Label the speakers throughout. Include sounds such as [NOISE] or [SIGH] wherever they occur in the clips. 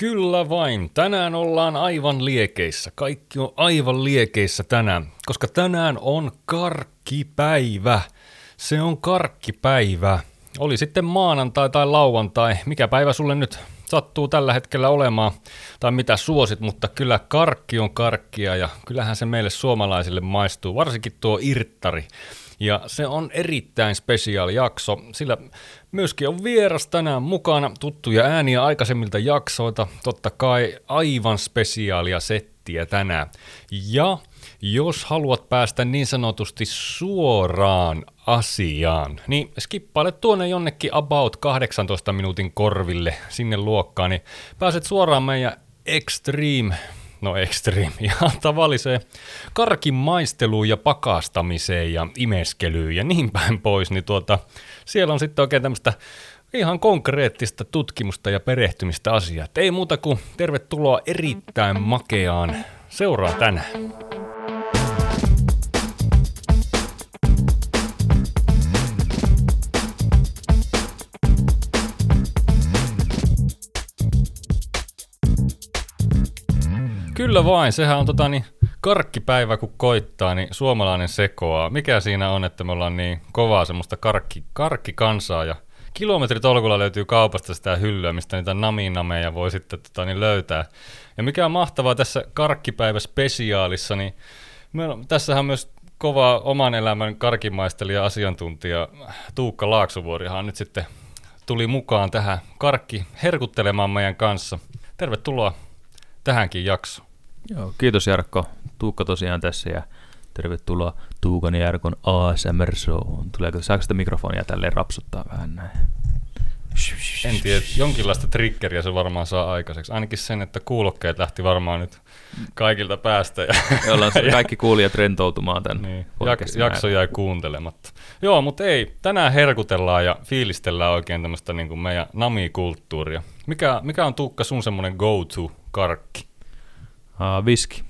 Speaker 1: Kyllä vain. Tänään ollaan aivan liekeissä. Kaikki on aivan liekeissä tänään, koska tänään on karkkipäivä. Se on karkkipäivä. Oli sitten maanantai tai lauantai. Mikä päivä sulle nyt sattuu tällä hetkellä olemaan, tai mitä suosit, mutta kyllä karkki on karkkia ja kyllähän se meille suomalaisille maistuu, varsinkin tuo irttari. Ja se on erittäin spesiaali jakso, sillä myöskin on vieras tänään mukana tuttuja ääniä aikaisemmilta jaksoilta, totta kai aivan spesiaalia settiä tänään. Ja jos haluat päästä niin sanotusti suoraan asiaan, niin skippaile tuonne jonnekin about 18 minuutin korville sinne luokkaan, niin pääset suoraan meidän Extreme no extreme, [LAUGHS] ihan tavalliseen karkin maisteluun ja pakastamiseen ja imeskelyyn ja niin päin pois, niin tuota, siellä on sitten oikein tämmöistä ihan konkreettista tutkimusta ja perehtymistä asiaa. Ei muuta kuin tervetuloa erittäin makeaan seuraa tänään. Kyllä vain, sehän on tota niin, karkkipäivä kun koittaa, niin suomalainen sekoaa. Mikä siinä on, että me ollaan niin kovaa semmoista karkki, karkkikansaa ja kilometritolkulla löytyy kaupasta sitä hyllyä, mistä niitä naminameja voi sitten tota, niin löytää. Ja mikä on mahtavaa tässä karkkipäivä spesiaalissa, niin meillä on, tässähän myös kova oman elämän karkimaistelija asiantuntija Tuukka Laaksovuorihan nyt sitten tuli mukaan tähän karkki herkuttelemaan meidän kanssa. Tervetuloa tähänkin jaksoon.
Speaker 2: Joo, kiitos Jarkko. Tuukka tosiaan tässä ja tervetuloa Tuukan ja Jarkon ASMR Showhun. Tuleeko, saako sitä mikrofonia tälleen rapsuttaa vähän näin?
Speaker 1: En tiedä, jonkinlaista triggeriä se varmaan saa aikaiseksi. Ainakin sen, että kuulokkeet lähti varmaan nyt kaikilta päästä. Ja,
Speaker 2: Ollaan [LAUGHS] kaikki kuulijat rentoutumaan tämän
Speaker 1: niin, jak- jakso jäi kuuntelematta. Joo, mutta ei, tänään herkutellaan ja fiilistellään oikein tämmöistä niin kuin meidän nami-kulttuuria. Mikä, mikä on Tuukka sun semmoinen go-to-karkki?
Speaker 2: Uh, viski.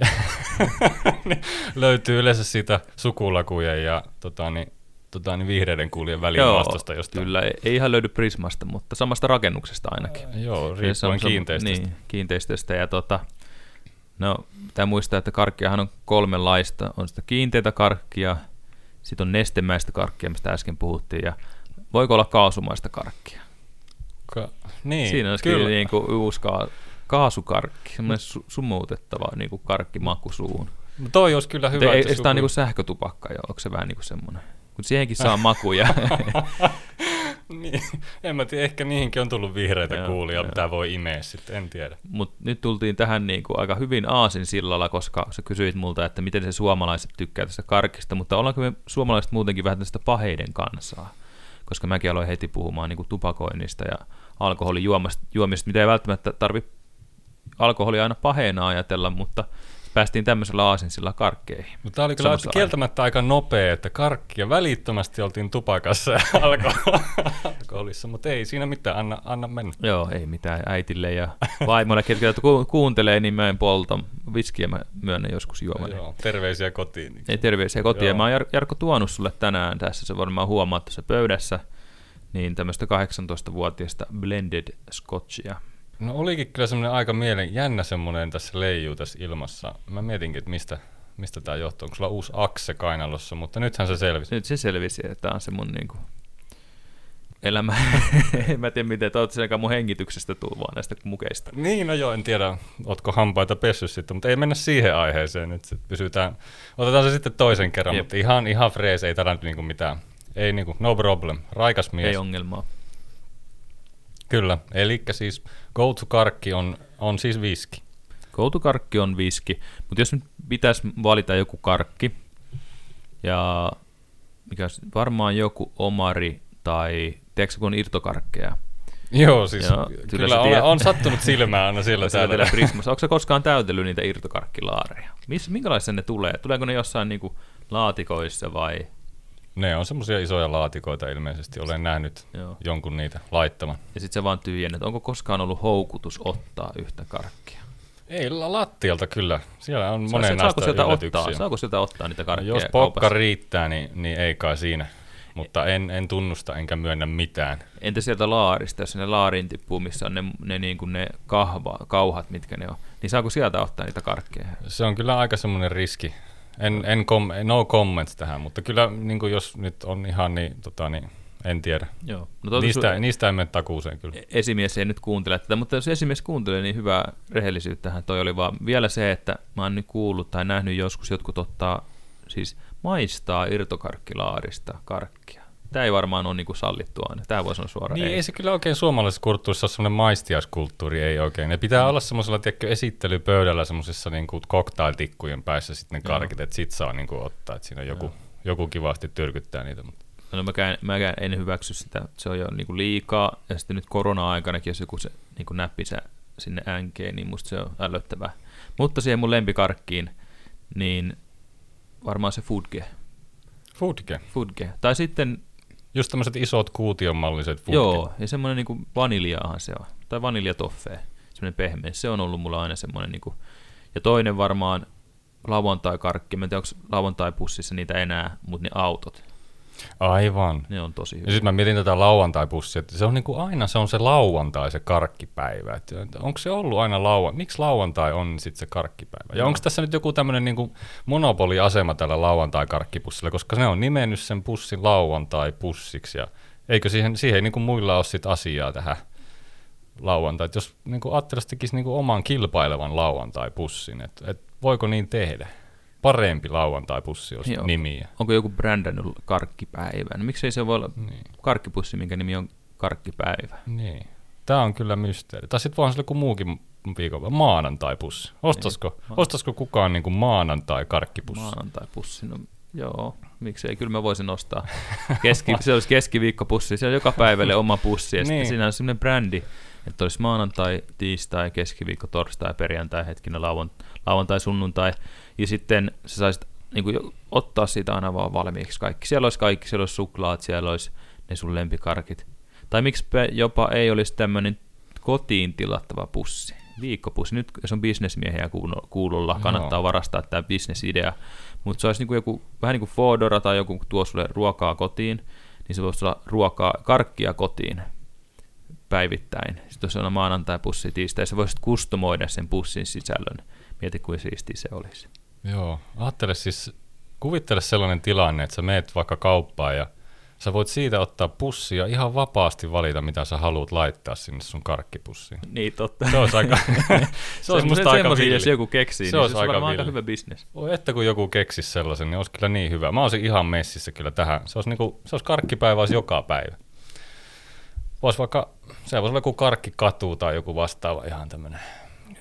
Speaker 2: [LAUGHS]
Speaker 1: Löytyy yleensä siitä sukulakujen ja tota, niin, tota, niin vihreiden kuulien välin
Speaker 2: Joo,
Speaker 1: jostain.
Speaker 2: Kyllä, ei, ei ihan löydy Prismasta, mutta samasta rakennuksesta ainakin.
Speaker 1: Äh, joo, riippuen
Speaker 2: on-
Speaker 1: kiinteistöstä.
Speaker 2: Niin, kiinteistöstä. Ja tota, no, pitää muistaa, että karkkiahan on kolmenlaista. On sitä kiinteitä karkkia, sitten on nestemäistä karkkia, mistä äsken puhuttiin, ja voiko olla kaasumaista karkkia?
Speaker 1: Ka- niin,
Speaker 2: Siinä olisi
Speaker 1: kyllä.
Speaker 2: kyllä niin kuin uusi ka- kaasukarkki, semmoinen su- sumuutettava niin kuin karkkimaku suuhun.
Speaker 1: No toi olisi kyllä hyvä.
Speaker 2: Ei, sitä on niin kuin sähkötupakka jo, onko se vähän niin kuin semmoinen? Kun siihenkin saa makuja. [LAUGHS]
Speaker 1: niin, en mä tiedä, ehkä niihinkin on tullut vihreitä
Speaker 2: Joo,
Speaker 1: kuulia,
Speaker 2: joo.
Speaker 1: mitä voi imeä sitten, en tiedä.
Speaker 2: Mutta nyt tultiin tähän niin kuin aika hyvin aasin sillalla, koska sä kysyit multa, että miten se suomalaiset tykkää tästä karkista, mutta ollaanko me suomalaiset muutenkin vähän tästä paheiden kansaa? Koska mäkin aloin heti puhumaan niin kuin tupakoinnista ja alkoholijuomista, juomista, mitä ei välttämättä tarvi alkoholia aina paheena ajatella, mutta päästiin tämmöisellä aasin karkkeihin.
Speaker 1: Mutta tämä oli kyllä
Speaker 2: Samassa
Speaker 1: kieltämättä aika nopea, että karkki ja välittömästi oltiin tupakassa [LAUGHS] ja alkoholissa, mutta ei siinä mitään, anna, anna mennä.
Speaker 2: Joo, ei mitään äitille ja vaimolle, ketkä ku- kuuntelee, niin mä en polta. Viskiä mä myönnän joskus juomani.
Speaker 1: Joo, terveisiä kotiin. Niin.
Speaker 2: Ei terveisiä kotiin.
Speaker 1: Joo.
Speaker 2: Mä oon Jar- Jarkko tuonut sulle tänään tässä, se varmaan huomaat tuossa pöydässä, niin tämmöistä 18-vuotiaista blended scotchia.
Speaker 1: No olikin kyllä semmoinen aika mielen jännä semmoinen tässä leijuu tässä ilmassa. Mä mietinkin, että mistä, mistä tämä johtuu. Onko sulla uusi akse kainalossa, mutta nythän se selvisi.
Speaker 2: Nyt se selvisi, että tää on se mun niinku elämä. [LAUGHS] en mä tiedä miten, toivottavasti aika mun hengityksestä tuu vaan näistä mukeista.
Speaker 1: Niin, no joo, en tiedä, ootko hampaita pessy sitten, mutta ei mennä siihen aiheeseen nyt. Sit pysytään, otetaan se sitten toisen kerran,
Speaker 2: Jep.
Speaker 1: mutta ihan, ihan frees, ei tällä nyt niinku mitään. Ei niinku, no problem, raikas mies.
Speaker 2: Ei ongelmaa.
Speaker 1: Kyllä, eli siis go to karkki on, on siis viski.
Speaker 2: Koutukarkki on viski, mutta jos nyt pitäisi valita joku karkki, ja mikä varmaan joku omari tai tiedätkö kun irtokarkkeja,
Speaker 1: Joo, siis
Speaker 2: Joo,
Speaker 1: kyllä, on, on sattunut silmään aina siellä [LAUGHS] täällä.
Speaker 2: teillä Prismassa. Onko se koskaan täytellyt niitä irtokarkkilaareja? Miss, minkälaisia ne tulee? Tuleeko ne jossain niinku laatikoissa vai?
Speaker 1: Ne on semmoisia isoja laatikoita ilmeisesti, olen nähnyt
Speaker 2: Joo.
Speaker 1: jonkun niitä laittaman.
Speaker 2: Ja sitten se vaan tyhjennät. Onko koskaan ollut houkutus ottaa yhtä karkkia?
Speaker 1: Ei, la- lattialta kyllä. Siellä on
Speaker 2: Saa-
Speaker 1: monenlaista
Speaker 2: saako sieltä ottaa? Saako sieltä ottaa niitä
Speaker 1: No,
Speaker 2: karkkeja
Speaker 1: jos pokka
Speaker 2: kaupassa?
Speaker 1: riittää, niin, niin ei kai siinä. mutta en, en tunnusta enkä myönnä mitään.
Speaker 2: Entä sieltä laarista, jos ne laariin tippuu, missä on ne, ne, niin kuin ne kahva, kauhat, mitkä ne on, niin saako sieltä ottaa niitä karkkeja?
Speaker 1: Se on kyllä aika semmoinen riski. En, en kom, no comments tähän, mutta kyllä niin kuin jos nyt on ihan niin, tota, niin en tiedä.
Speaker 2: Joo.
Speaker 1: No niistä, su- niistä ei mene takuuseen kyllä.
Speaker 2: Esimies ei nyt kuuntele tätä, mutta jos esimies kuuntelee, niin hyvää rehellisyyttähän toi oli vaan vielä se, että mä oon nyt kuullut tai nähnyt joskus jotkut ottaa, siis maistaa irtokarkkilaarista karkkia. Tämä ei varmaan ole niin kuin sallittua aina. Tämä voisi sanoa suoraan.
Speaker 1: Niin, ei. ei se kyllä oikein suomalaisessa kulttuurissa ole semmoinen maistiaskulttuuri, ei oikein. Ne pitää mm. olla semmoisella tiedätkö, esittelypöydällä semmoisessa niin kuin cocktailtikkujen päässä sitten ne karkit, että sit saa niin kuin, ottaa, että siinä joku, joku kivasti tyrkyttää niitä. Mutta.
Speaker 2: No mäkään, mäkään en hyväksy sitä, se on jo niin kuin liikaa, ja sitten nyt korona-aikanakin, jos joku se niin kuin näppisä sinne änkeen, niin musta se on ällöttävää. Mutta siihen mun lempikarkkiin, niin varmaan se Foodge.
Speaker 1: Foodge?
Speaker 2: Foodge. Tai sitten...
Speaker 1: Just tämmöiset isot kuutionmalliset Foodge.
Speaker 2: Joo, ja semmoinen niin kuin vaniljaahan se on. Tai vaniljatoffee, semmoinen pehmeä. Se on ollut mulla aina semmoinen, niin kuin... ja toinen varmaan lauantai-karkki. Mä en tiedä, onko lauantai-pussissa niitä enää, mutta ne autot.
Speaker 1: Aivan.
Speaker 2: Ne on tosi hyvä.
Speaker 1: Ja sitten mä mietin tätä lauantai-pussia, että se on niinku aina se on se lauantai, se karkkipäivä. Et onko se ollut aina lauantai? Miksi lauantai on sitten se karkkipäivä? Ja no. onko tässä nyt joku tämmöinen niinku monopoliasema tällä lauantai-karkkipussilla, koska ne on nimennyt sen pussin lauantai-pussiksi ja eikö siihen, siihen niinku muilla ole sit asiaa tähän lauantai. Et jos niinku Atlas tekisi niinku oman kilpailevan lauantai-pussin, että et voiko niin tehdä? Parempi lauantai-pussi olisi Joo. nimiä.
Speaker 2: Onko joku brändännyt karkkipäivän? No, miksei se voi olla niin. karkkipussi, minkä nimi on karkkipäivä?
Speaker 1: Niin. Tämä on kyllä mysteeri. Tai sitten voihan se joku muukin viikon maanantai-pussi. Ostaisiko, niin. ostaisiko kukaan niin kuin maanantai-karkkipussi?
Speaker 2: Maanantai-pussi, no joo. Miksei, kyllä mä voisin ostaa. [LAUGHS] Keski, se olisi keskiviikkopussi, se on joka päivälle oma pussi, ja niin. siinä on sellainen brändi, että olisi maanantai, tiistai, keskiviikko, torstai, perjantai, hetkinen, lauantai, sunnuntai, ja sitten sä saisit niin kuin, ottaa siitä aina vaan valmiiksi kaikki. Siellä olisi kaikki, siellä olisi suklaat, siellä olisi ne sun lempikarkit. Tai miksi jopa ei olisi tämmöinen kotiin tilattava pussi, viikkopussi. Nyt jos on bisnesmiehiä kuulolla, kannattaa Joo. varastaa tämä bisnesidea. Mutta se olisi niin kuin joku, vähän niin kuin Fodora tai joku tuo sulle ruokaa kotiin, niin se voisi olla ruokaa, karkkia kotiin päivittäin. Sitten jos on maanantai-pussi tiistai, sä voisit kustomoida sen pussin sisällön. Mieti, kuin siisti se olisi.
Speaker 1: Joo, ajattele siis, kuvittele sellainen tilanne, että sä meet vaikka kauppaan ja sä voit siitä ottaa pussia ihan vapaasti valita, mitä sä haluat laittaa sinne sun karkkipussiin.
Speaker 2: Niin, totta.
Speaker 1: Se olisi aika, [LAUGHS]
Speaker 2: se olisi musta aika villi. Jos joku keksii, se niin olisi se aika, aika hyvä bisnes.
Speaker 1: Oi, että kun joku keksisi sellaisen, niin olisi kyllä niin hyvä. Mä olisin ihan messissä kyllä tähän. Se olisi, niinku, se olisi karkkipäivä olisi joka päivä. Voisi vaikka, se voisi olla joku karkkikatu tai joku vastaava ihan tämmöinen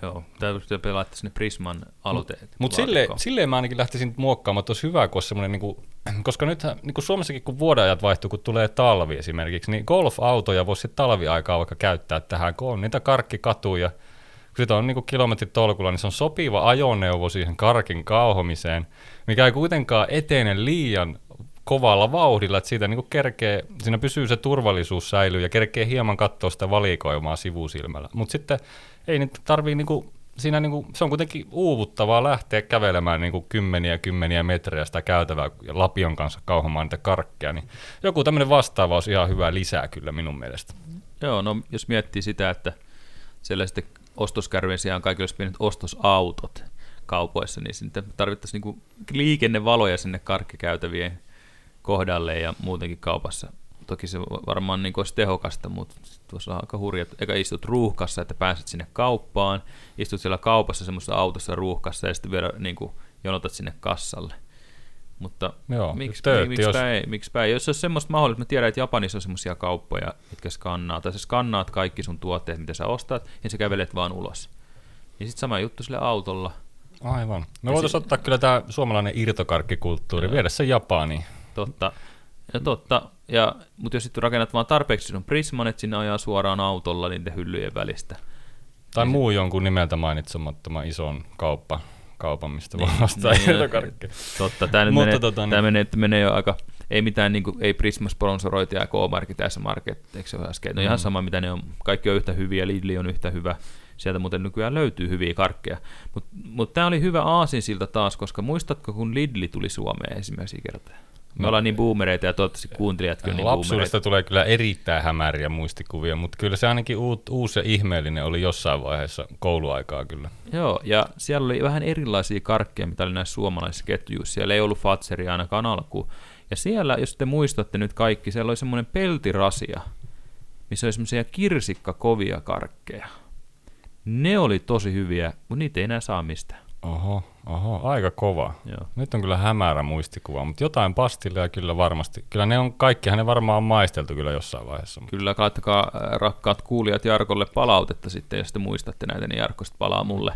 Speaker 2: Joo, täytyy pelata sinne Prisman aloite.
Speaker 1: Mutta sille, silleen mä ainakin lähtisin muokkaamaan, että olisi hyvä, kun semmoinen, niin kuin, koska nyt niin kuin Suomessakin kun vuodenajat vaihtuu, kun tulee talvi esimerkiksi, niin golf-autoja voisi sitten talviaikaa vaikka käyttää tähän, kun on niitä karkkikatuja, kun sitä on niin kilometrit tolkulla, niin se on sopiva ajoneuvo siihen karkin kauhomiseen, mikä ei kuitenkaan etene liian kovalla vauhdilla, että siitä niin kuin kerkee, siinä pysyy se turvallisuus säilyy ja kerkee hieman katsoa sitä valikoimaa sivusilmällä. Mutta sitten ei nyt tarvii niinku, siinä niinku, se on kuitenkin uuvuttavaa lähteä kävelemään niinku kymmeniä kymmeniä metrejä sitä käytävää lapion kanssa kauhomaan niitä karkkeja, niin joku tämmöinen vastaava olisi ihan hyvä lisää kyllä minun mielestä.
Speaker 2: Joo, no jos miettii sitä, että siellä sitten ostoskärvien sijaan kaikilla olisi pienet ostosautot kaupoissa, niin sitten tarvittaisiin niinku liikennevaloja sinne karkkikäytävien kohdalle ja muutenkin kaupassa Toki se varmaan niin olisi tehokasta, mutta tuossa on aika hurjat. Eikä istut ruuhkassa, että pääset sinne kauppaan, istut siellä kaupassa semmoisessa autossa ruuhkassa ja sitten vielä niin kuin, jonotat sinne kassalle. Mutta
Speaker 1: Joo,
Speaker 2: miksi, töötti, miksi, jos... ei, miksi ei? Jos olisi semmoista mahdollista, mä tiedän, että Japanissa on semmoisia kauppoja, mitkä skannaa, tai sä skannaat kaikki sun tuotteet, mitä sä ostat, ja sä kävelet vaan ulos. Ja sitten sama juttu sille autolla.
Speaker 1: Aivan. Me voitaisiin si- ottaa kyllä tämä suomalainen irtokarkkikulttuuri, viedä se Japaniin.
Speaker 2: Totta. Ja totta, ja, mutta jos sitten rakennat vaan tarpeeksi sun Prisman, että sinne ajaa suoraan autolla niiden hyllyjen välistä.
Speaker 1: Tai niin muu se... jonkun nimeltä mainitsemattoman ison kauppa, kaupan, mistä niin, voi ostaa niin,
Speaker 2: Totta, tämä, nyt mutta menee, tota, tämä niin. menee, että menee jo aika, ei mitään niin kuin, ei Prisma sponsoroitia ja K-Market tässä Market, eikö se ole äsken? No mm. ihan sama, mitä ne on, kaikki on yhtä hyviä, Lidli on yhtä hyvä, sieltä muuten nykyään löytyy hyviä karkkeja. Mutta mut tämä oli hyvä aasinsilta taas, koska muistatko, kun Lidli tuli Suomeen ensimmäisiä kertoja? Me
Speaker 1: No.
Speaker 2: ollaan niin boomereita ja toivottavasti kuuntelijatkin on niin
Speaker 1: Lapsuudesta
Speaker 2: boomereita.
Speaker 1: tulee kyllä erittäin hämäriä muistikuvia, mutta kyllä se ainakin uut, uusi ja ihmeellinen oli jossain vaiheessa kouluaikaa kyllä.
Speaker 2: Joo, ja siellä oli vähän erilaisia karkkeja, mitä oli näissä suomalaisissa ketjuissa. Siellä ei ollut Fatseria ainakaan alkuun. Ja siellä, jos te muistatte nyt kaikki, siellä oli semmoinen peltirasia, missä oli semmoisia kirsikkakovia karkkeja. Ne oli tosi hyviä, mutta niitä ei enää saa mistään.
Speaker 1: Oho, oho, aika kova.
Speaker 2: Joo.
Speaker 1: Nyt on kyllä hämärä muistikuva, mutta jotain pastillia kyllä varmasti. Kyllä ne on, kaikkihan ne varmaan on maisteltu kyllä jossain vaiheessa. mutta-
Speaker 2: Kyllä laittakaa äh, rakkaat kuulijat Jarkolle palautetta sitten, jos te muistatte näitä, niin Jarkko palaa mulle.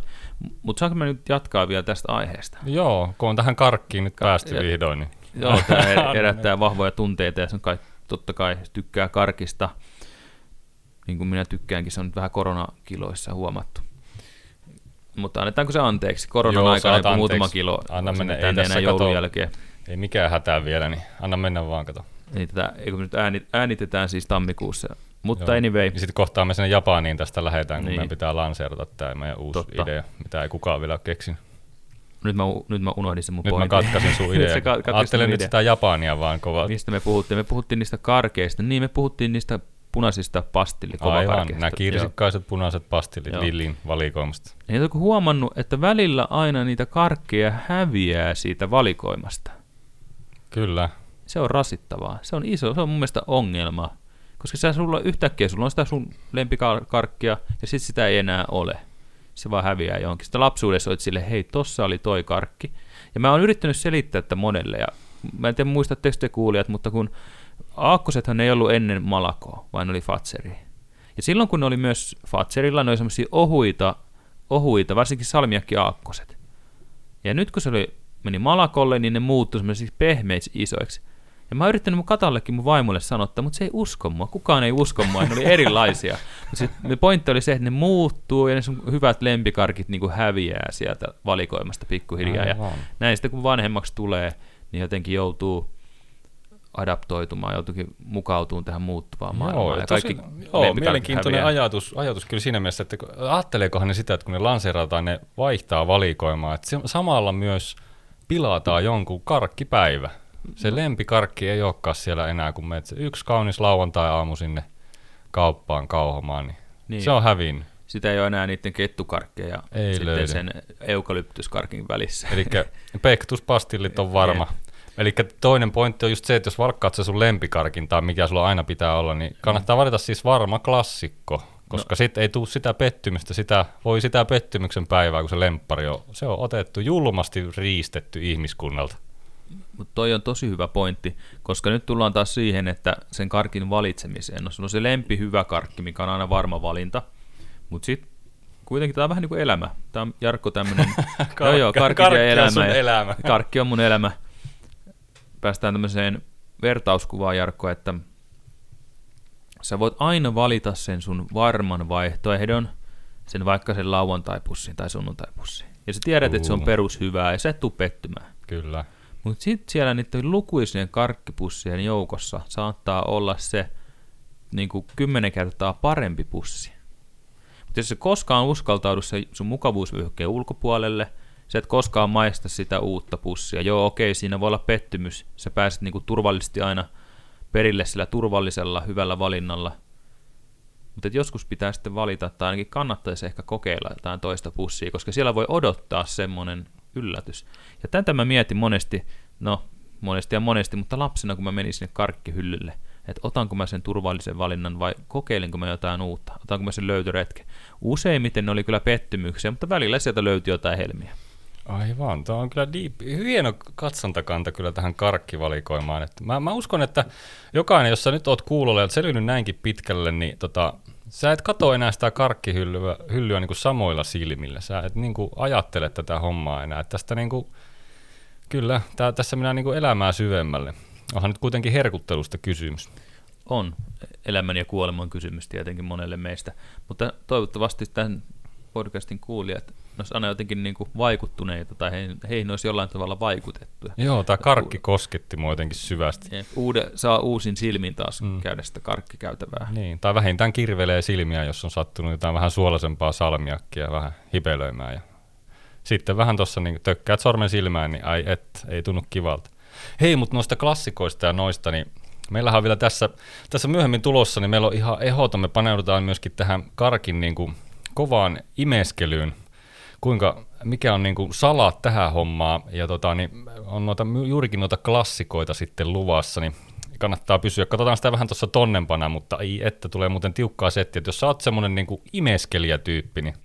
Speaker 2: Mutta saanko mä nyt jatkaa vielä tästä aiheesta?
Speaker 1: Joo, kun on tähän karkkiin nyt päästy
Speaker 2: ja-
Speaker 1: vihdoin, niin
Speaker 2: Joo, [LAUGHS] tämä her- herättää vahvoja tunteita ja se on kai, totta kai tykkää karkista. Niin kuin minä tykkäänkin, se on nyt vähän koronakiloissa huomattu. Mutta annetaanko se anteeksi? Koronan
Speaker 1: Joo,
Speaker 2: aikana muutama kilo
Speaker 1: Anna mennä, ei tässä
Speaker 2: enää joulun
Speaker 1: kato-
Speaker 2: jälkeen.
Speaker 1: ei mikään hätää vielä, niin anna mennä vaan, kato.
Speaker 2: Niin tätä, nyt ääni, äänitetään siis tammikuussa. Mutta
Speaker 1: Joo.
Speaker 2: anyway,
Speaker 1: Ja sitten kohtaa me sinne Japaniin tästä lähetään, kun
Speaker 2: Niin.
Speaker 1: meidän pitää lanseerata tämä meidän uusi
Speaker 2: Totta.
Speaker 1: idea, mitä ei kukaan vielä keksinyt.
Speaker 2: nyt mä, nyt mä unohdin sen mun
Speaker 1: Nyt mä
Speaker 2: pointin.
Speaker 1: katkasin sun idea. [LAUGHS] Ajattelen nyt
Speaker 2: idea.
Speaker 1: sitä Japania vaan kovaa.
Speaker 2: Mistä me puhuttiin? Me puhuttiin niistä karkeista. Niin, me puhuttiin niistä punaisista
Speaker 1: Aivan,
Speaker 2: pastillikovakarkeista.
Speaker 1: nämä kirsikkaiset punaiset pastillit
Speaker 2: Joo.
Speaker 1: Lillin valikoimasta.
Speaker 2: Ja oletko huomannut, että välillä aina niitä karkkeja häviää siitä valikoimasta?
Speaker 1: Kyllä.
Speaker 2: Se on rasittavaa. Se on iso, se on mun mielestä ongelma. Koska sä sulla yhtäkkiä sulla on sitä sun lempikarkkia ja sitten sitä ei enää ole. Se vaan häviää johonkin. Sitten lapsuudessa olet sille, hei, tossa oli toi karkki. Ja mä oon yrittänyt selittää tätä monelle. Ja mä en tiedä muistatteko te kuulijat, mutta kun aakkosethan ei ollut ennen Malakoa, vaan ne oli Fatseri. Ja silloin kun ne oli myös Fatserilla, ne oli semmoisia ohuita, ohuita, varsinkin salmiakki aakkoset. Ja nyt kun se oli, meni Malakolle, niin ne muuttui semmoisiksi pehmeiksi isoiksi. Ja mä oon yrittänyt mun katallekin mun vaimolle sanottaa, mutta se ei usko mua. Kukaan ei usko mua, ne oli erilaisia. Mutta pointti oli se, että ne muuttuu ja ne sun hyvät lempikarkit niin kuin häviää sieltä valikoimasta pikkuhiljaa. Ja
Speaker 1: Aivan.
Speaker 2: näin sitten kun vanhemmaksi tulee, niin jotenkin joutuu adaptoitumaan, joutuukin mukautumaan tähän muuttuvaan maailmaan.
Speaker 1: Joo,
Speaker 2: ja
Speaker 1: tosi,
Speaker 2: kaikki
Speaker 1: joo
Speaker 2: lempikarkit
Speaker 1: mielenkiintoinen
Speaker 2: häviää.
Speaker 1: ajatus, ajatus kyllä siinä mielessä, että ajatteleekohan ne sitä, että kun ne lanseerataan, ne vaihtaa valikoimaa, että se, samalla myös pilataan jonkun karkkipäivä. Se lempikarkki ei olekaan siellä enää, kun menet se yksi kaunis lauantai-aamu sinne kauppaan kauhomaan, niin,
Speaker 2: Niin.
Speaker 1: niin. se on hävinnyt.
Speaker 2: Sitä ei ole enää niiden kettukarkkeja ja
Speaker 1: Ei
Speaker 2: sitten
Speaker 1: löydy.
Speaker 2: sen eukalyptuskarkin välissä.
Speaker 1: Eli [LAUGHS] pektuspastillit on varma. Eli toinen pointti on just se, että jos valkkaat se sun lempikarkin tai mikä sulla aina pitää olla, niin kannattaa valita siis varma klassikko, koska no. sitten ei tule sitä pettymystä, sitä, voi sitä pettymyksen päivää, kun se lemppari on, se on otettu julmasti riistetty ihmiskunnalta.
Speaker 2: Mutta toi on tosi hyvä pointti, koska nyt tullaan taas siihen, että sen karkin valitsemiseen, no sulla on se lempi hyvä karkki, mikä on aina varma valinta, mutta sitten kuitenkin tämä on vähän niin kuin elämä. Tämä on Jarkko tämmöinen, [LAUGHS] joo joo, karkki,
Speaker 1: karkki
Speaker 2: ja
Speaker 1: on
Speaker 2: elämä. ja
Speaker 1: elämä.
Speaker 2: Karkki on mun elämä. Päästään tämmöiseen vertauskuvaan, Jarkko, että sä voit aina valita sen sun varman vaihtoehdon, sen vaikka sen lauantaipussin tai sunnuntaipussin. Ja sä tiedät, että se on perushyvää ja sä et tuu pettymään.
Speaker 1: Kyllä.
Speaker 2: Mutta sitten siellä niiden lukuisien karkkipussien joukossa saattaa olla se niin kuin kymmenen kertaa parempi pussi. Mutta jos se koskaan uskaltaudu se sun mukavuusvyöhykkeen ulkopuolelle, sä et koskaan maista sitä uutta pussia. Joo, okei, siinä voi olla pettymys. Sä pääset niin kuin turvallisesti aina perille sillä turvallisella, hyvällä valinnalla. Mutta joskus pitää sitten valita, tai ainakin kannattaisi ehkä kokeilla jotain toista pussia, koska siellä voi odottaa semmoinen yllätys. Ja tätä mä mietin monesti, no monesti ja monesti, mutta lapsena kun mä menin sinne karkkihyllylle, että otanko mä sen turvallisen valinnan vai kokeilenko mä jotain uutta, otanko mä sen löytöretken. Useimmiten ne oli kyllä pettymyksiä, mutta välillä sieltä löytyi jotain helmiä.
Speaker 1: Aivan, tämä on kyllä deep, hieno katsontakanta kyllä tähän karkkivalikoimaan. Että mä, mä uskon, että jokainen, jos sä nyt oot kuulolla ja oot selvinnyt näinkin pitkälle, niin tota, sä et katso enää sitä karkkihyllyä hyllyä niin kuin samoilla silmillä. Sä et niin kuin ajattele tätä hommaa enää. Et tästä niin kuin, kyllä, tää, tässä mennään niin kuin elämää syvemmälle. Onhan nyt kuitenkin herkuttelusta kysymys.
Speaker 2: On elämän ja kuoleman kysymys tietenkin monelle meistä, mutta toivottavasti tämän podcastin kuulijat olisi aina jotenkin niin kuin vaikuttuneita tai heihin, heihin olisi jollain tavalla vaikutettu.
Speaker 1: Joo, tämä karkki kosketti mua jotenkin syvästi.
Speaker 2: Ja Uude, saa uusin silmin taas
Speaker 1: Mm.
Speaker 2: mm. käydä sitä karkkikäytävää.
Speaker 1: Niin, tai vähintään kirvelee silmiä, jos on sattunut jotain vähän suolaisempaa salmiakkia vähän hipelöimään. Ja sitten vähän tuossa niin tökkäät sormen silmään, niin ai et, ei tunnu kivalta. Hei, mutta noista klassikoista ja noista, niin meillähän on vielä tässä, tässä myöhemmin tulossa, niin meillä on ihan ehdoton, me paneudutaan myöskin tähän karkin niin kuin kovaan imeskelyyn, kuinka, mikä on niin kuin salat tähän hommaan, ja tota, niin on noita, juurikin noita klassikoita sitten luvassa, niin kannattaa pysyä. Katsotaan sitä vähän tuossa tonnempana, mutta ei, että tulee muuten tiukkaa settiä. Jos sä oot semmonen niin imeskelijä-tyyppi, niin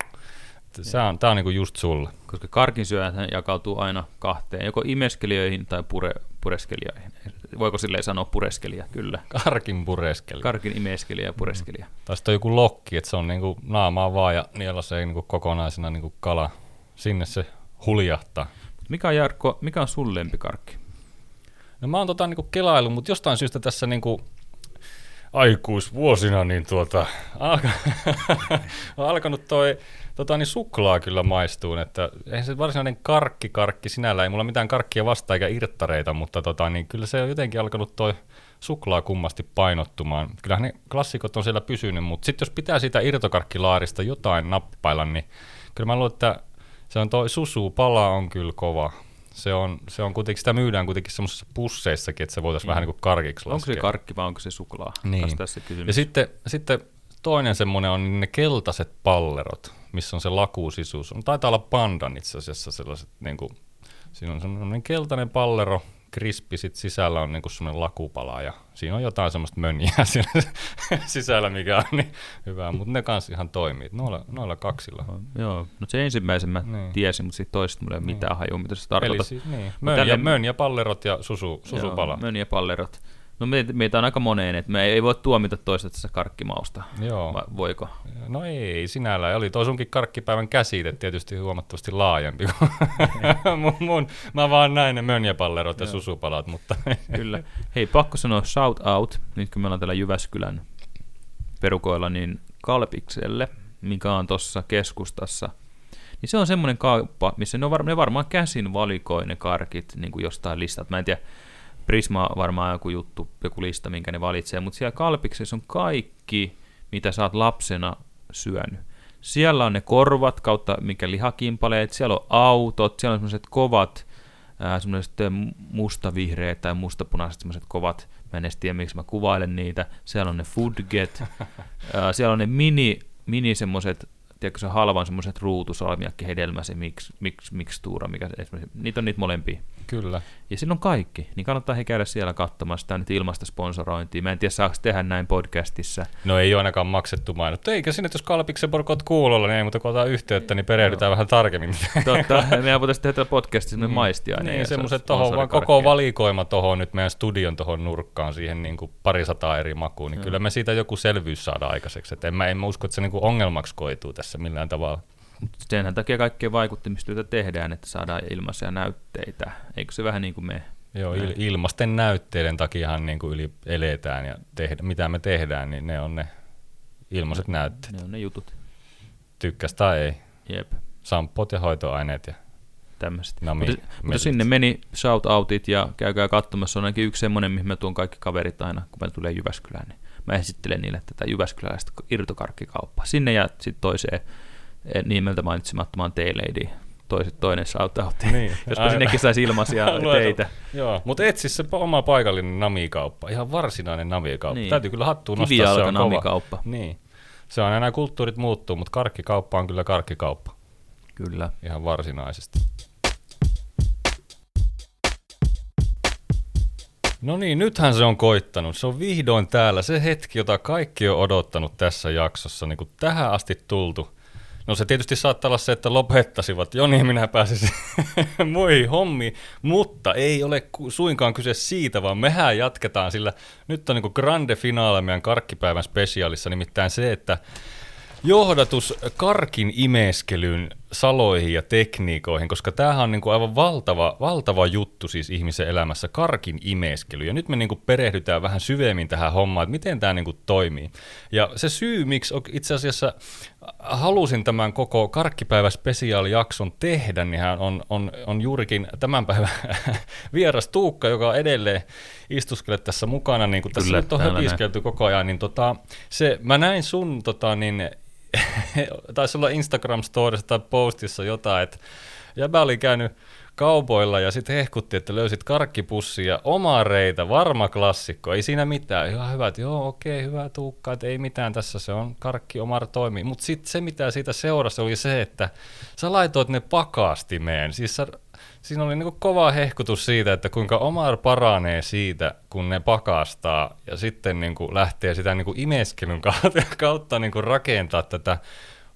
Speaker 1: se on, tää on niin just sulle.
Speaker 2: Koska karkin syöjät jakautuu aina kahteen, joko imeskelijöihin tai pure, pureskelijoihin. Voiko silleen sanoa pureskelija? Kyllä.
Speaker 1: Karkin pureskelija.
Speaker 2: Karkin imeskelijä ja pureskelija. Mm.
Speaker 1: Tai sitten on joku lokki, että se on niinku naamaa vaan ja niellä se niinku kokonaisena niinku kala. Sinne se huljahtaa.
Speaker 2: Mikä on Jarkko, mikä on sun lempikarkki?
Speaker 1: No mä oon tota niinku kelailu, mutta jostain syystä tässä niinku aikuisvuosina niin tuota, alka, on [LAUGHS] alkanut toi tota, niin suklaa kyllä maistuun, että eihän se varsinainen karkki karkki sinällä, ei mulla mitään karkkia vasta eikä irttareita, mutta tota, niin kyllä se on jotenkin alkanut toi suklaa kummasti painottumaan. Kyllähän ne klassikot on siellä pysynyt, mutta sitten jos pitää siitä irtokarkkilaarista jotain nappailla, niin kyllä mä luulen, että se on toi susu pala on kyllä kova se on, se on kuitenkin, sitä myydään kuitenkin semmoisissa pusseissakin, että se voitaisiin mm. vähän niin kuin karkiksi
Speaker 2: laskea. Onko se karkki vai onko se suklaa?
Speaker 1: Niin. Tässä ja sitten, sitten toinen semmoinen on ne keltaiset pallerot, missä on se lakuusisuus. On, taitaa olla pandan itse asiassa sellaiset, niin kuin, siinä on semmoinen keltainen pallero, krispi, sit sisällä on niinku semmoinen lakupala ja siinä on jotain semmoista mönjää [LAUGHS] siinä sisällä, mikä on niin hyvää, mutta ne kanssa ihan toimii, noilla, noilla kaksilla.
Speaker 2: Joo, no se ensimmäisen mä niin. tiesin, mutta sitten toista mulla ei ole niin. mitään hajua, mitä se tarkoittaa. Eli siis,
Speaker 1: niin. mön, tälle... ja, mön ja pallerot ja susu, susupala. Joo,
Speaker 2: mön ja pallerot. No meitä, meitä on aika moneen, että me ei voi tuomita toista tässä karkkimausta. Joo. Vai voiko?
Speaker 1: No ei, sinällä oli. Toi sunkin karkkipäivän käsite tietysti huomattavasti laajempi [LAUGHS] mun, mun. Mä vaan näin ne mönjäpallerot ja susupalat, mutta... [LAUGHS]
Speaker 2: Kyllä. Hei, pakko sanoa shout out, nyt kun me ollaan täällä Jyväskylän perukoilla, niin Kalpikselle, mikä on tuossa keskustassa, niin se on semmoinen kauppa, missä ne, on var- ne varmaan käsin valikoi ne karkit niin kuin jostain listat. Mä en tiedä, Prisma varmaan joku juttu, joku lista, minkä ne valitsee, mutta siellä Kalpiksessa on kaikki, mitä sä oot lapsena syönyt. Siellä on ne korvat kautta mikä lihakimpaleet, siellä on autot, siellä on semmoiset kovat, semmoiset mustavihreät tai mustapunaiset semmoiset kovat, mä en edes tiedä miksi mä kuvailen niitä, siellä on ne foodget, [LAUGHS] siellä on ne mini, mini semmoiset tiedätkö se halvan semmoiset ruutusalmiakki, hedelmä, se mix, mix, mixtuura, mikä se, niitä on niitä molempia.
Speaker 1: Kyllä.
Speaker 2: Ja siinä on kaikki, niin kannattaa he käydä siellä katsomassa sitä nyt ilmasta sponsorointia. Mä en tiedä, saako tehdä näin podcastissa.
Speaker 1: No ei ole ainakaan maksettu mainot. Eikä sinne, jos Kalpiksen porkot kuulolla, niin ei mutta kun otetaan yhteyttä, niin perehdytään no. vähän tarkemmin.
Speaker 2: Totta, [LAUGHS] meidän voitaisiin tehdä podcastissa niin. maistia.
Speaker 1: Niin, niin semmoiset tohon, vaan koko valikoima tuohon nyt meidän studion tuohon nurkkaan siihen niin kuin parisataa eri makuun, niin no. kyllä me siitä joku selvyys saada aikaiseksi. Et en, mä, en mä usko, että se niin kuin ongelmaksi koituu tässä millään tavalla.
Speaker 2: Senhän takia kaikkea vaikuttamistyötä tehdään, että saadaan ilmaisia näytteitä. Eikö se vähän niin kuin me?
Speaker 1: Joo, il- ilmasten näytteiden takiahan niin kuin yli eletään ja tehdä, mitä me tehdään, niin ne on ne ilmaiset näytteet.
Speaker 2: Ne on ne jutut.
Speaker 1: Tykkäs tai ei.
Speaker 2: Jep.
Speaker 1: Sampot ja hoitoaineet ja
Speaker 2: tämmöiset. Mutta, mutta sinne meni shoutoutit ja käykää katsomassa. On ainakin yksi semmoinen, mihin mä tuon kaikki kaverit aina, kun mä tulee Jyväskylään. Niin mä esittelen niille tätä Jyväskyläistä irtokarkkikauppaa. Sinne ja sitten toiseen nimeltä mainitsemattomaan T-Lady toiset, toinen shoutout, niin, [LAUGHS] jospa sinnekin saisi ilmaisia [LAUGHS] teitä.
Speaker 1: Joo, mutta etsi se oma paikallinen namikauppa, ihan varsinainen namikauppa. Niin. Täytyy kyllä hattuun nostaa, se on
Speaker 2: namikauppa.
Speaker 1: Kova. Niin. Se on aina kulttuurit muuttuu, mutta karkkikauppa on kyllä karkkikauppa.
Speaker 2: Kyllä.
Speaker 1: Ihan varsinaisesti. No niin, nythän se on koittanut. Se on vihdoin täällä se hetki, jota kaikki on odottanut tässä jaksossa. Niin kuin tähän asti tultu. No se tietysti saattaa olla se, että lopettasivat, jo niin minä pääsisin [LAUGHS] muihin hommiin, mutta ei ole suinkaan kyse siitä, vaan mehän jatketaan, sillä nyt on niin grande finale meidän karkkipäivän spesiaalissa, nimittäin se, että johdatus karkin imeskelyn saloihin ja tekniikoihin, koska tämähän on niin kuin aivan valtava, valtava juttu siis ihmisen elämässä, karkin imeskely. Ja nyt me niin kuin perehdytään vähän syvemmin tähän hommaan, että miten tämä niin kuin toimii. Ja se syy, miksi itse asiassa halusin tämän koko karkkipäivä spesiaalijakson tehdä, niin hän on, on, on juurikin tämän päivän [LAUGHS] vieras Tuukka, joka edelleen istuskelee tässä mukana, niin kuin tässä Kyllä, nyt on höpiskelty koko ajan, niin tota, se, mä näin sun tota, niin, [LAUGHS] taisi olla Instagram-storissa tai postissa jotain, että jäbä oli käynyt kaupoilla ja sitten hehkutti, että löysit karkkipussia, omaa reitä, varma klassikko, ei siinä mitään. Ihan hyvä, että joo, okei, hyvä Tuukka, että ei mitään tässä, se on karkki Omar toimii. Mutta sitten se, mitä siitä seurasi, oli se, että sä laitoit ne pakastimeen. Siis sä, siinä oli niinku kova hehkutus siitä, että kuinka Omar paranee siitä, kun ne pakastaa ja sitten niinku lähtee sitä niinku imeskelyn kautta, [LAUGHS] kautta niinku rakentaa tätä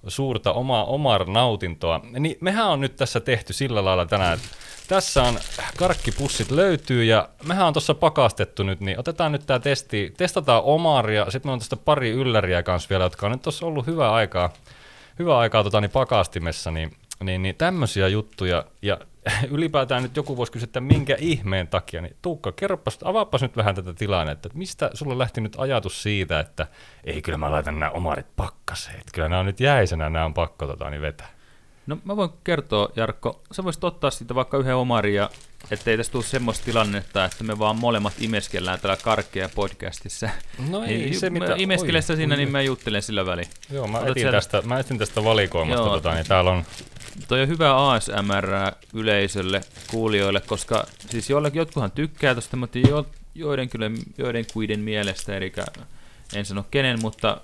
Speaker 1: suurta omaa Omar-nautintoa. Niin mehän on nyt tässä tehty sillä lailla tänään, että tässä on karkkipussit löytyy ja mehän on tuossa pakastettu nyt, niin otetaan nyt tämä testi, testataan Omaria, sitten me on tästä pari ylläriä kanssa vielä, jotka on nyt tuossa ollut hyvää aikaa, hyvää aikaa tota, niin pakastimessa, niin, niin, niin tämmöisiä juttuja, ja [LAUGHS] ylipäätään nyt joku voisi kysyä, että minkä ihmeen takia, niin Tuukka, kerropas, avaapas nyt vähän tätä tilannetta, että mistä sulla lähti nyt ajatus siitä, että ei kyllä mä laitan nämä omarit pakkaseen, että kyllä nämä on nyt jäisenä, nämä on pakko tota, niin vetää.
Speaker 2: No mä voin kertoa, Jarkko, sä voisit ottaa siitä vaikka yhden omarin ja ettei tässä tule semmoista tilannetta, että me vaan molemmat imeskellään täällä karkkeja podcastissa.
Speaker 1: No ei
Speaker 2: niin,
Speaker 1: se mitä...
Speaker 2: Imeskele sitä siinä, niin mä juttelen sillä väliin.
Speaker 1: Joo, mä
Speaker 2: Otat
Speaker 1: etin,
Speaker 2: sieltä-
Speaker 1: tästä, mä etin tästä valikoimasta,
Speaker 2: Joo.
Speaker 1: tota, niin täällä on
Speaker 2: Toi on hyvä ASMR yleisölle, kuulijoille, koska siis joillekin jotkuhan tykkää tosta, mutta jo, joiden, kyllä, joiden kuiden mielestä, eli en sano kenen, mutta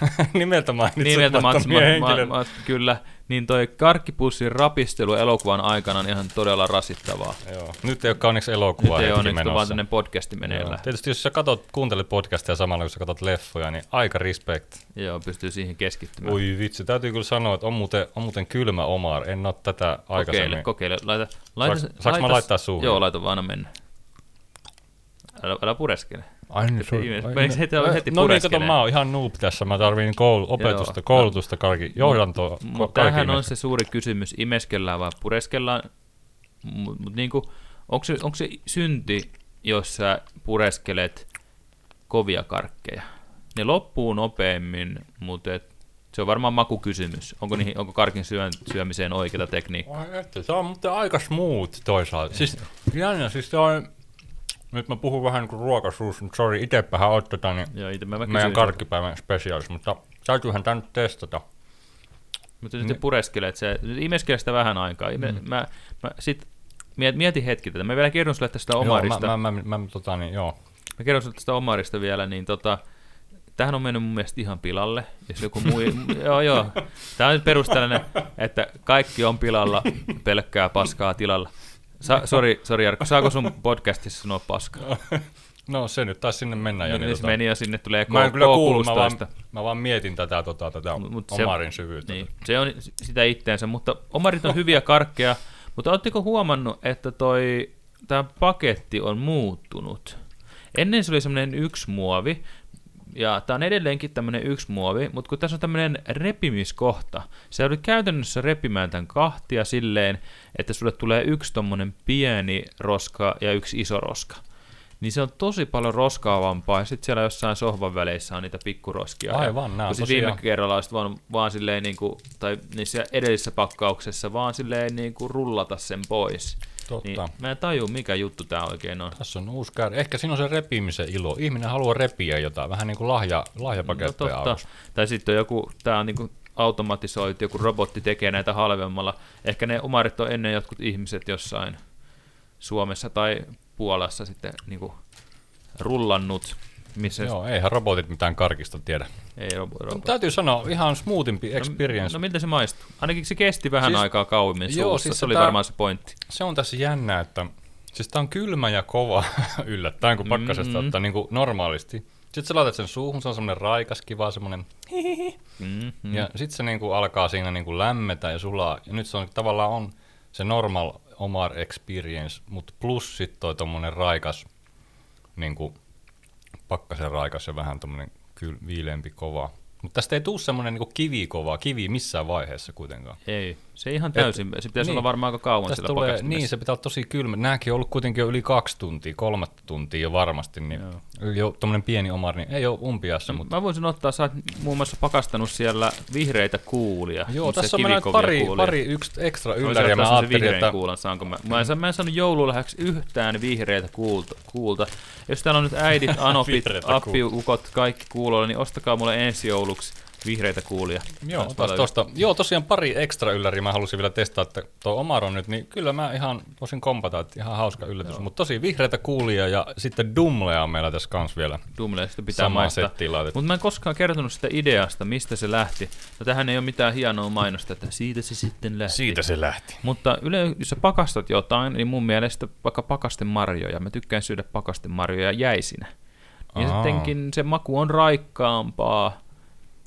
Speaker 2: [LAUGHS]
Speaker 1: nimeltä
Speaker 2: nimeltä
Speaker 1: mainitsemattomia
Speaker 2: Mats, ma, ma, ma, kyllä, niin toi karkkipussin rapistelu elokuvan aikana on ihan todella rasittavaa.
Speaker 1: Joo. Nyt ei ole onneksi
Speaker 2: Nyt
Speaker 1: elokuva
Speaker 2: ei
Speaker 1: hetki
Speaker 2: onneksi ole vaan
Speaker 1: menossa.
Speaker 2: tämmöinen podcasti meneillään.
Speaker 1: Joo. Tietysti jos sä katot, kuuntelet podcastia samalla kun sä katot leffoja, niin aika respect.
Speaker 2: Joo, pystyy siihen keskittymään.
Speaker 1: Oi vitsi, täytyy kyllä sanoa, että on muuten, on muuten kylmä Omar. En ole tätä
Speaker 2: kokeile,
Speaker 1: aikaisemmin.
Speaker 2: kokeile. Laita, laita,
Speaker 1: Saanko- saanko mä laittaa suuhun?
Speaker 2: Joo, laita vaan anna mennä. Älä, älä pureskele.
Speaker 1: Ai niin,
Speaker 2: Ei ihme- menikö heti-
Speaker 1: Ai,
Speaker 2: heti
Speaker 1: No niin, kato, mä oon ihan noob tässä. Mä tarviin koul- opetusta,
Speaker 2: Joo.
Speaker 1: koulutusta, karki, johdantoa. ko-
Speaker 2: Mutta tämähän on se suuri kysymys, imeskellään vai pureskellaan. Mutta mut niinku, onko se, onko se synti, jos sä pureskelet kovia karkkeja? Ne loppuu nopeammin, mutta et, se on varmaan makukysymys. Onko, niihin, onko karkin syö, syömiseen oikeita tekniikkaa?
Speaker 1: Ai se on muuten aika smooth toisaalta. Siis jännä, siis se on... Nyt mä puhun vähän niin ruokasuus, mutta sori, itsepähän oot tota, niin
Speaker 2: Joo, itse mä,
Speaker 1: meidän karkkipäivän specials, mutta täytyyhän tän nyt testata.
Speaker 2: Mutta sitten pureskelet, se, imeskele sitä vähän aikaa. Ime,
Speaker 1: Mm.
Speaker 2: mä, mä, sit miet, mieti hetki tätä. Mä vielä kerron sulle tästä omarista.
Speaker 1: Joo, mä, mä, mä, mä, tota, niin, joo.
Speaker 2: Mä kerron sinulle tästä Omarista vielä, niin tota, tämähän on mennyt mun mielestä ihan pilalle. Jos joku muu, [LAUGHS] joo, joo. Tämä on nyt perusteellinen, että kaikki on pilalla, pelkkää paskaa tilalla. Sa, sori, sori Jarkko, saako sun podcastissa sanoa paskaa? [LAUGHS]
Speaker 1: No se nyt taisi sinne mennä. jo,
Speaker 2: Niin,
Speaker 1: niin,
Speaker 2: se
Speaker 1: tota,
Speaker 2: meni ja sinne tulee
Speaker 1: mä en kyllä kuullut, mä vaan,
Speaker 2: K16.
Speaker 1: mä vaan mietin tätä, tota, tätä
Speaker 2: Mut- mut se-
Speaker 1: Omarin syvyyttä.
Speaker 2: Niin, se on sitä itteensä, mutta Omarit on hyviä karkkeja, mutta oletteko huomannut, että toi tämä paketti on muuttunut? Ennen se oli semmoinen yksi muovi, ja tämä on edelleenkin tämmöinen yksi muovi, mutta kun tässä on tämmöinen repimiskohta, se oli käytännössä repimään tämän kahtia silleen, että sulle tulee yksi tommonen pieni roska ja yksi iso roska. Niin se on tosi paljon roskaavampaa, ja sitten siellä jossain sohvan väleissä on niitä pikkuroskia.
Speaker 1: Aivan, nää on tosiaan-
Speaker 2: viime kerralla olisi vaan, vaan silleen niin kuin, tai niissä edellisessä pakkauksessa vaan silleen niin kuin rullata sen pois.
Speaker 1: Totta.
Speaker 2: Niin, mä en taju, mikä juttu tämä oikein on.
Speaker 1: Tässä on uusi käärä. Ehkä siinä on se repimisen ilo. Ihminen haluaa repiä jotain, vähän niin kuin lahja, lahjapaketteja
Speaker 2: No
Speaker 1: no,
Speaker 2: totta. Tai sitten on joku, tämä on niin kuin automatisoitu, joku robotti tekee näitä halvemmalla. Ehkä ne omarit on ennen jotkut ihmiset jossain Suomessa tai Puolassa sitten niin kuin rullannut, missä
Speaker 1: Joo, eihän robotit mitään karkista tiedä.
Speaker 2: ei robo, robo.
Speaker 1: Täytyy sanoa, ihan smoothimpi experience.
Speaker 2: No, no miltä se maistuu? Ainakin se kesti vähän
Speaker 1: Siis-
Speaker 2: aikaa kauemmin
Speaker 1: joo,
Speaker 2: suussa,
Speaker 1: siis
Speaker 2: se oli
Speaker 1: tää-
Speaker 2: varmaan se pointti.
Speaker 1: se on tässä jännä, että siis tää on kylmä ja kova [LAUGHS] yllättäen, kun pakkasesta
Speaker 2: Mm-hmm.
Speaker 1: ottaa niin kuin normaalisti. Sitten sä laitat sen suuhun, se on semmonen raikas, kiva semmonen,
Speaker 2: Mm,
Speaker 1: mm. ja sitten se niin kuin alkaa siinä niin kuin lämmetä ja sulaa. Ja nyt se on tavallaan on se normal Omar experience, mutta plus sitten toi tommonen raikas, niin kuin pakkasen raikas ja vähän tommonen kyl, viileämpi kova. Mutta tästä ei tuu semmonen niin kivikova, kivi missään vaiheessa kuitenkaan.
Speaker 2: Ei, se ihan täysin. se pitäisi
Speaker 1: niin.
Speaker 2: olla varmaan aika kauan
Speaker 1: Tästä
Speaker 2: sillä
Speaker 1: tulee,
Speaker 2: pakastimessa.
Speaker 1: niin, se pitää olla tosi kylmä. Nämäkin on ollut kuitenkin jo yli kaksi tuntia, kolme tuntia jo varmasti, niin
Speaker 2: Joo.
Speaker 1: jo tommonen pieni omar, niin ei ole umpiassa,
Speaker 2: No,
Speaker 1: mutta
Speaker 2: Mä voisin ottaa, sä oot muun muassa pakastanut siellä vihreitä kuulia.
Speaker 1: joo, tässä on meillä nyt
Speaker 2: kivikovia
Speaker 1: pari,
Speaker 2: kuulia.
Speaker 1: pari yksi ekstra
Speaker 2: Voisin
Speaker 1: ylläri, ja
Speaker 2: ottaa
Speaker 1: mä ajattelin, että
Speaker 2: kuulan, saanko mä? Mä en, mä en saanut joululähäksi yhtään vihreitä kuulta, kuulta. Jos täällä on nyt äidit, [LAUGHS] anopit, appiukot, kaikki kuulolla, niin ostakaa mulle ensi jouluksi vihreitä kuulia.
Speaker 1: Joo,
Speaker 2: Taas
Speaker 1: tosta. Joo, tosiaan pari ekstra ylläriä mä halusin vielä testaa, että tuo Omaro nyt, niin kyllä mä ihan voisin kompata, että ihan hauska yllätys. Mutta tosi vihreitä kuulia ja sitten Dumlea on meillä tässä kans vielä
Speaker 2: Dumleista pitää
Speaker 1: samaan
Speaker 2: maistaa.
Speaker 1: settiin laitettu.
Speaker 2: Mutta mä en koskaan kertonut sitä ideasta, mistä se lähti. No tähän ei ole mitään hienoa mainosta, että siitä se sitten lähti.
Speaker 1: Siitä se lähti.
Speaker 2: Mutta yle, jos sä pakastat jotain, niin mun mielestä vaikka pakasten marjoja, mä tykkään syödä pakasten marjoja jäisinä. Niin
Speaker 1: Aa.
Speaker 2: sittenkin se maku on raikkaampaa.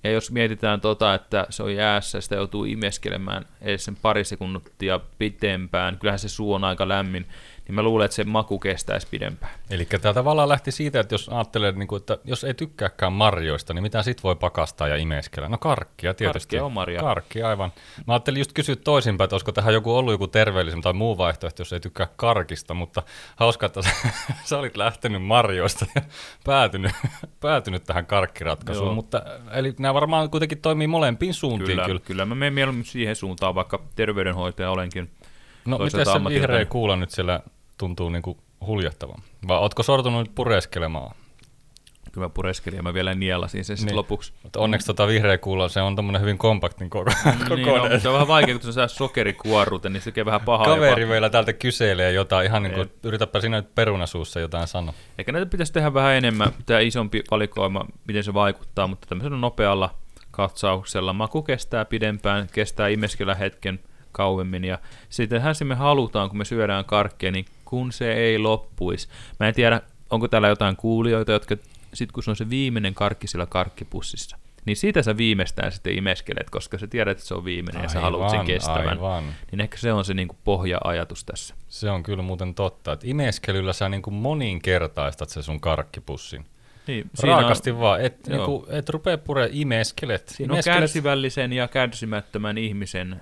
Speaker 2: Ja jos mietitään tota, että se on jäässä, sitä joutuu imeskelemään edes sen pari sekuntia pitempään, kyllähän se suu on aika lämmin, niin mä luulen, että se maku kestäisi pidempään.
Speaker 1: Eli tämä tavallaan lähti siitä, että jos ajattelee, niin kuin, että jos ei tykkääkään marjoista, niin mitä sit voi pakastaa ja imeskellä? No karkkia tietysti.
Speaker 2: Karkkia on marja.
Speaker 1: Karkki, aivan. Mä ajattelin just kysyä toisinpäin, että olisiko tähän joku ollut joku terveellisempi tai muu vaihtoehto, jos ei tykkää karkista, mutta hauska, että sä, [LAUGHS] sä olit lähtenyt marjoista ja päätynyt, [LAUGHS] päätynyt tähän karkkiratkaisuun.
Speaker 2: Joo.
Speaker 1: Mutta, eli nämä varmaan kuitenkin toimii molempiin suuntiin
Speaker 2: Kyllä,
Speaker 1: kyllä.
Speaker 2: kyllä. mä menen mieluummin siihen suuntaan, vaikka terveydenhoitaja olenkin.
Speaker 1: No miten se vihreä kuula nyt siellä tuntuu niin kuin huljahtavan? Vai ootko sortunut nyt pureskelemaan?
Speaker 2: Kyllä mä pureskelin ja mä vielä nielasin sen sitten
Speaker 1: Niin.
Speaker 2: lopuksi.
Speaker 1: Mutta onneksi tota vihreä kuulla, se on tommonen hyvin kompaktin koko, [LAUGHS]
Speaker 2: Niin, no,
Speaker 1: kokoinen.
Speaker 2: se on vähän vaikea, kun se saa sokerikuorrute, niin se tekee vähän pahaa.
Speaker 1: Kaveri
Speaker 2: jopa.
Speaker 1: vielä täältä kyselee jotain, ihan niin kuin, yritäpä sinä nyt perunasuussa jotain sanoa.
Speaker 2: Eikä näitä pitäisi tehdä vähän enemmän, tämä isompi valikoima, miten se vaikuttaa, mutta tämmöisellä nopealla katsauksella maku kestää pidempään, kestää imeskellä hetken kauemmin, ja sittenhän se me halutaan, kun me syödään karkkia, niin kun se ei loppuisi. Mä en tiedä, onko täällä jotain kuulijoita, jotka sitten kun se on se viimeinen karkki sillä karkkipussissa, niin siitä sä viimeistään sitten imeskelet, koska sä tiedät, että se on viimeinen ja sä haluat sen
Speaker 1: Aivan,
Speaker 2: kestävän.
Speaker 1: Aivan.
Speaker 2: Niin ehkä se on se niinku pohja-ajatus tässä.
Speaker 1: Se on kyllä muuten totta, että imeskelyllä sä niin kuin moninkertaistat se sun karkkipussin.
Speaker 2: Niin,
Speaker 1: Raakasti vaan, et,
Speaker 2: Joo.
Speaker 1: niin kuin, et rupea pure imeskelet.
Speaker 2: Siinä on
Speaker 1: imeskelet
Speaker 2: kärsivällisen ja kärsimättömän ihmisen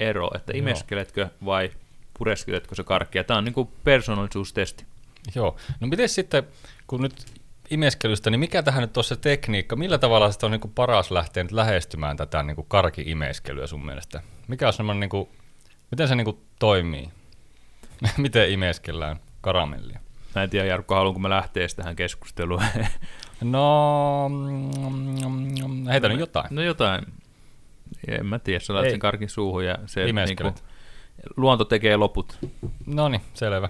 Speaker 2: ero, että imeskeletkö vai pureskeletkö se karkkia. Tämä on niin kuin persoonallisuustesti.
Speaker 1: Joo. No miten sitten, kun nyt imeskelystä, niin mikä tähän nyt on se tekniikka? Millä tavalla sitä on niin kuin paras lähteä nyt lähestymään tätä niin kuin karki-imeskelyä sun mielestä? Mikä on semmoinen, niin kuin, miten se niin kuin toimii? [LAUGHS] miten imeskellään karamellia?
Speaker 2: Mä en tiedä, Jarkko, haluanko mä lähteä tähän keskusteluun. [LAUGHS]
Speaker 1: No, mm, heitä nyt jotain.
Speaker 2: no jotain. En mä tiedä, sä laitat sen karkin suuhun ja se
Speaker 1: Imeskelet.
Speaker 2: niinku, luonto tekee loput.
Speaker 1: No niin, selvä.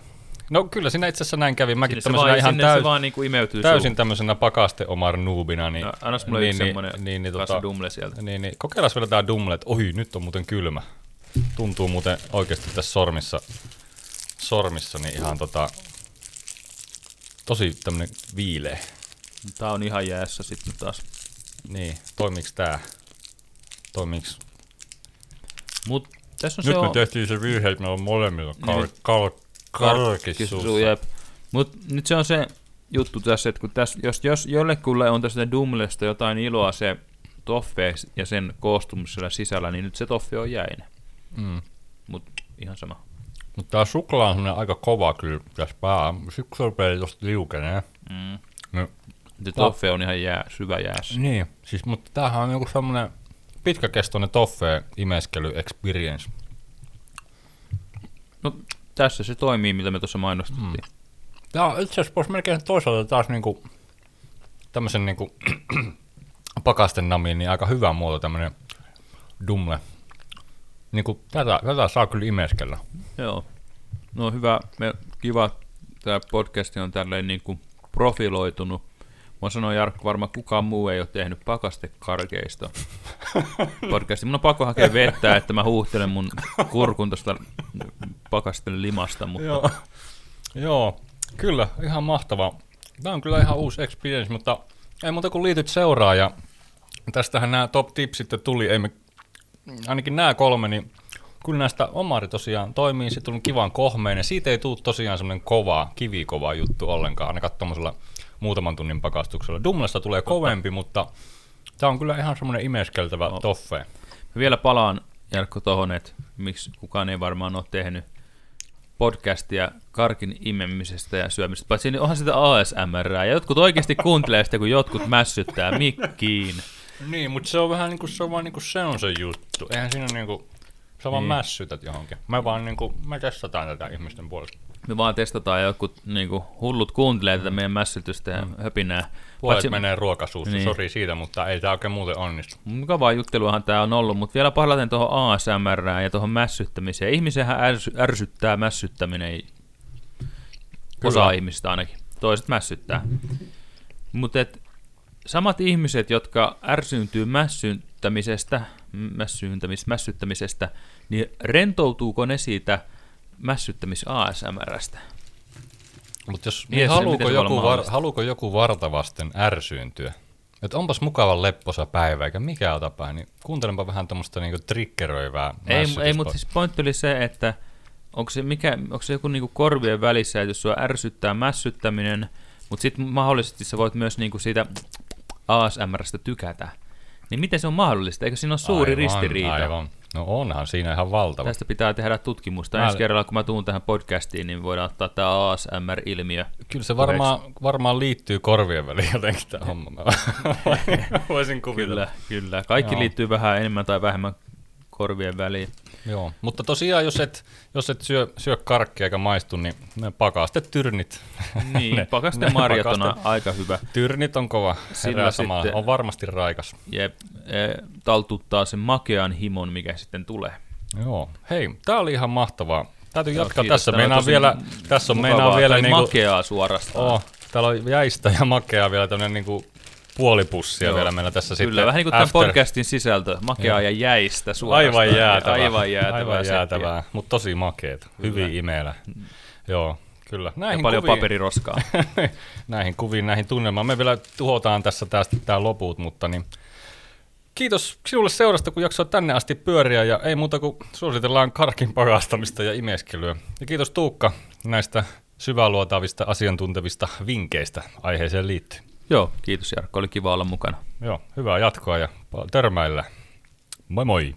Speaker 1: No kyllä siinä itse asiassa näin kävi. Mäkin
Speaker 2: Sinne se
Speaker 1: tämmöisenä
Speaker 2: vaan,
Speaker 1: ihan täys,
Speaker 2: se vaan niinku imeytyy
Speaker 1: täysin
Speaker 2: suuhun.
Speaker 1: tämmöisenä pakaste omar noobina. Niin,
Speaker 2: No, annas mulle
Speaker 1: niin, niin,
Speaker 2: semmonen
Speaker 1: niin, niin, tota,
Speaker 2: dumle sieltä.
Speaker 1: niin, niin, kokeillaan vielä tää dumle, että ohi, nyt on muuten kylmä. Tuntuu muuten oikeasti tässä sormissa, sormissa niin ihan tota, tosi tämmönen viileä.
Speaker 2: Tää on ihan jäässä sitten taas.
Speaker 1: Niin, toimiks tää? Toimiks?
Speaker 2: Mut tässä on
Speaker 1: Nyt
Speaker 2: se
Speaker 1: me
Speaker 2: on...
Speaker 1: tehtiin se virhe, että meillä on molemmilla kar-
Speaker 2: Niin.
Speaker 1: kar- karkissuussa.
Speaker 2: jep. Mut nyt se on se juttu tässä, että kun tässä, jos, jos jollekulle on tästä Dumlesta jotain iloa se toffe ja sen koostumus siellä sisällä, niin nyt se toffe on jäinen.
Speaker 1: Mm.
Speaker 2: Mut ihan sama.
Speaker 1: Mutta tää suklaa on aika kova kyllä tässä pää. Sitten kun se rupeaa tosta liukenee.
Speaker 2: Mm.
Speaker 1: No,
Speaker 2: Se toffe on ihan jää, syvä jäässä.
Speaker 1: niin, siis, mutta tämähän on joku semmonen pitkäkestoinen toffee imeskely experience.
Speaker 2: No tässä se toimii, mitä me tuossa mainostettiin. Mm.
Speaker 1: Tää on itse asiassa voisi melkein toisaalta taas niinku tämmösen niinku [CLEARS THROAT] pakasten namiin, niin aika hyvä muoto tämmönen dumle. Niinku tätä, tätä saa kyllä imeskellä.
Speaker 2: Joo. No hyvä, me, kiva, tämä podcast on tälleen niin kuin profiloitunut. Mä sanoin Jarkko, varmaan kukaan muu ei ole tehnyt pakastekarkeista [LAUGHS] podcastia. Mun on pakko hakea vettä, että mä huuhtelen mun kurkun tosta pakasten limasta, mutta
Speaker 1: Joo. Joo, kyllä, ihan mahtava. Tämä on kyllä ihan uusi experience, mutta ei muuta kuin liityt seuraa ja tästähän nämä top tipsit tuli, ei me, ainakin nämä kolme, niin kyllä näistä Omari tosiaan toimii, se tuli kivan kohmeinen. Siitä ei tule tosiaan semmoinen kova, kivikova juttu ollenkaan, ainakaan tuommoisella muutaman tunnin pakastuksella. Dumlesta tulee kovempi, mutta tämä on kyllä ihan semmoinen imeskeltävä
Speaker 2: No.
Speaker 1: toffe.
Speaker 2: Mä vielä palaan, Jarkko, tohon, että miksi kukaan ei varmaan ole tehnyt podcastia karkin imemisestä ja syömisestä. Paitsi niin onhan sitä ASMR, ja jotkut oikeasti [LAUGHS] kuuntelee sitä, kun jotkut mässyttää mikkiin.
Speaker 1: Niin, mutta se on vähän niinku, se on vaan niinku se on se juttu. Eihän siinä niinku, sä vaan
Speaker 2: Niin.
Speaker 1: mässytät johonkin. Me vaan niinku, me testataan tätä ihmisten puolesta.
Speaker 2: Me vaan testataan joku niin kuin, hullut kuuntelee tätä meidän mässytystä ja höpinää.
Speaker 1: Puolet
Speaker 2: Paitsi-
Speaker 1: menee ruokasuussa,
Speaker 2: Niin.
Speaker 1: sori siitä, mutta ei tämä oikein muuten onnistu.
Speaker 2: Mukavaa jutteluahan tämä on ollut, mutta vielä palaten tuohon ASMR ja tuohon mässyttämiseen. Ihmisenhän ärsy, ärsyttää mässyttäminen. Osa
Speaker 1: Kyllä.
Speaker 2: ihmistä ainakin. Toiset mässyttää. Mutta samat ihmiset, jotka ärsyyntyy mässyttämisestä, mässyttämisestä, niin rentoutuuko ne siitä mässyttämis ASMRstä?
Speaker 1: Mutta jos
Speaker 2: Niin,
Speaker 1: niin haluuko, joku var, haluuko joku vartavasten ärsyyntyä? Että onpas mukavan lepposa päivä, eikä mikään otapäin, niin kuuntelenpa vähän tuommoista niinku triggeröivää
Speaker 2: Ei, ei mutta siis pointti oli se, että onko se, mikä, onko se joku niinku korvien välissä, että jos sua ärsyttää mässyttäminen, mutta sitten mahdollisesti sä voit myös niinku siitä ASMRstä tykätä. Niin miten se on mahdollista? Eikö siinä ole suuri
Speaker 1: aivan,
Speaker 2: ristiriita?
Speaker 1: Aivan. No onhan siinä ihan valtava.
Speaker 2: Tästä pitää tehdä tutkimusta.
Speaker 1: Mä-
Speaker 2: Ensi kerralla, kun mä tuun tähän podcastiin, niin voidaan ottaa tämä ASMR-ilmiö.
Speaker 1: Kyllä se varmaan, varmaan liittyy korvien väliin jotenkin tämä homma. Mä voisin kuvitella.
Speaker 2: Kyllä, kyllä. Kaikki
Speaker 1: Joo.
Speaker 2: liittyy vähän enemmän tai vähemmän korvien väliin.
Speaker 1: Joo, mutta tosiaan jos et, jos et syö, syö karkkia eikä maistu, niin ne pakastetyrnit.
Speaker 2: Niin, [LAUGHS]
Speaker 1: Ne-
Speaker 2: pakaste
Speaker 1: ne
Speaker 2: marjat on
Speaker 1: pakaste-
Speaker 2: aika hyvä.
Speaker 1: Tyrnit on kova,
Speaker 2: Sillä sitten-
Speaker 1: On varmasti raikas.
Speaker 2: Ja e, taltuttaa sen makean himon, mikä sitten tulee.
Speaker 1: Joo, hei, tää oli ihan mahtavaa. Täytyy
Speaker 2: Joo,
Speaker 1: jatkaa
Speaker 2: kiitos.
Speaker 1: tässä.
Speaker 2: On
Speaker 1: vielä, tässä on meinaan vielä
Speaker 2: tai
Speaker 1: niinku,
Speaker 2: makeaa suorastaan.
Speaker 1: oh, täällä on jäistä ja makeaa vielä tämmönen niinku puolipussia
Speaker 2: Joo.
Speaker 1: vielä meillä tässä
Speaker 2: Kyllä,
Speaker 1: sitten.
Speaker 2: vähän niin kuin tämän
Speaker 1: after-
Speaker 2: podcastin sisältö, makeaa ja jäistä suorastaan.
Speaker 1: Aivan jäätävää.
Speaker 2: Aivan jäätävää.
Speaker 1: Aivan jäätävää, mutta tosi makeeta. Hyvin imeellä. Joo, kyllä.
Speaker 2: Ja
Speaker 1: Näihin
Speaker 2: paljon
Speaker 1: kuviin,
Speaker 2: paperiroskaa. [LAUGHS]
Speaker 1: näihin kuviin, näihin tunnelmaan. Me vielä tuhotaan tässä tästä tää loput, mutta niin Kiitos sinulle seurasta, kun jaksoit tänne asti pyöriä ja ei muuta kuin suositellaan karkin pakastamista ja imeskelyä. Ja kiitos Tuukka näistä syväluotaavista asiantuntevista vinkkeistä aiheeseen liittyen.
Speaker 2: Joo, kiitos Jarkko, oli kiva olla mukana.
Speaker 1: Joo, hyvää jatkoa ja törmäillä. Moi moi!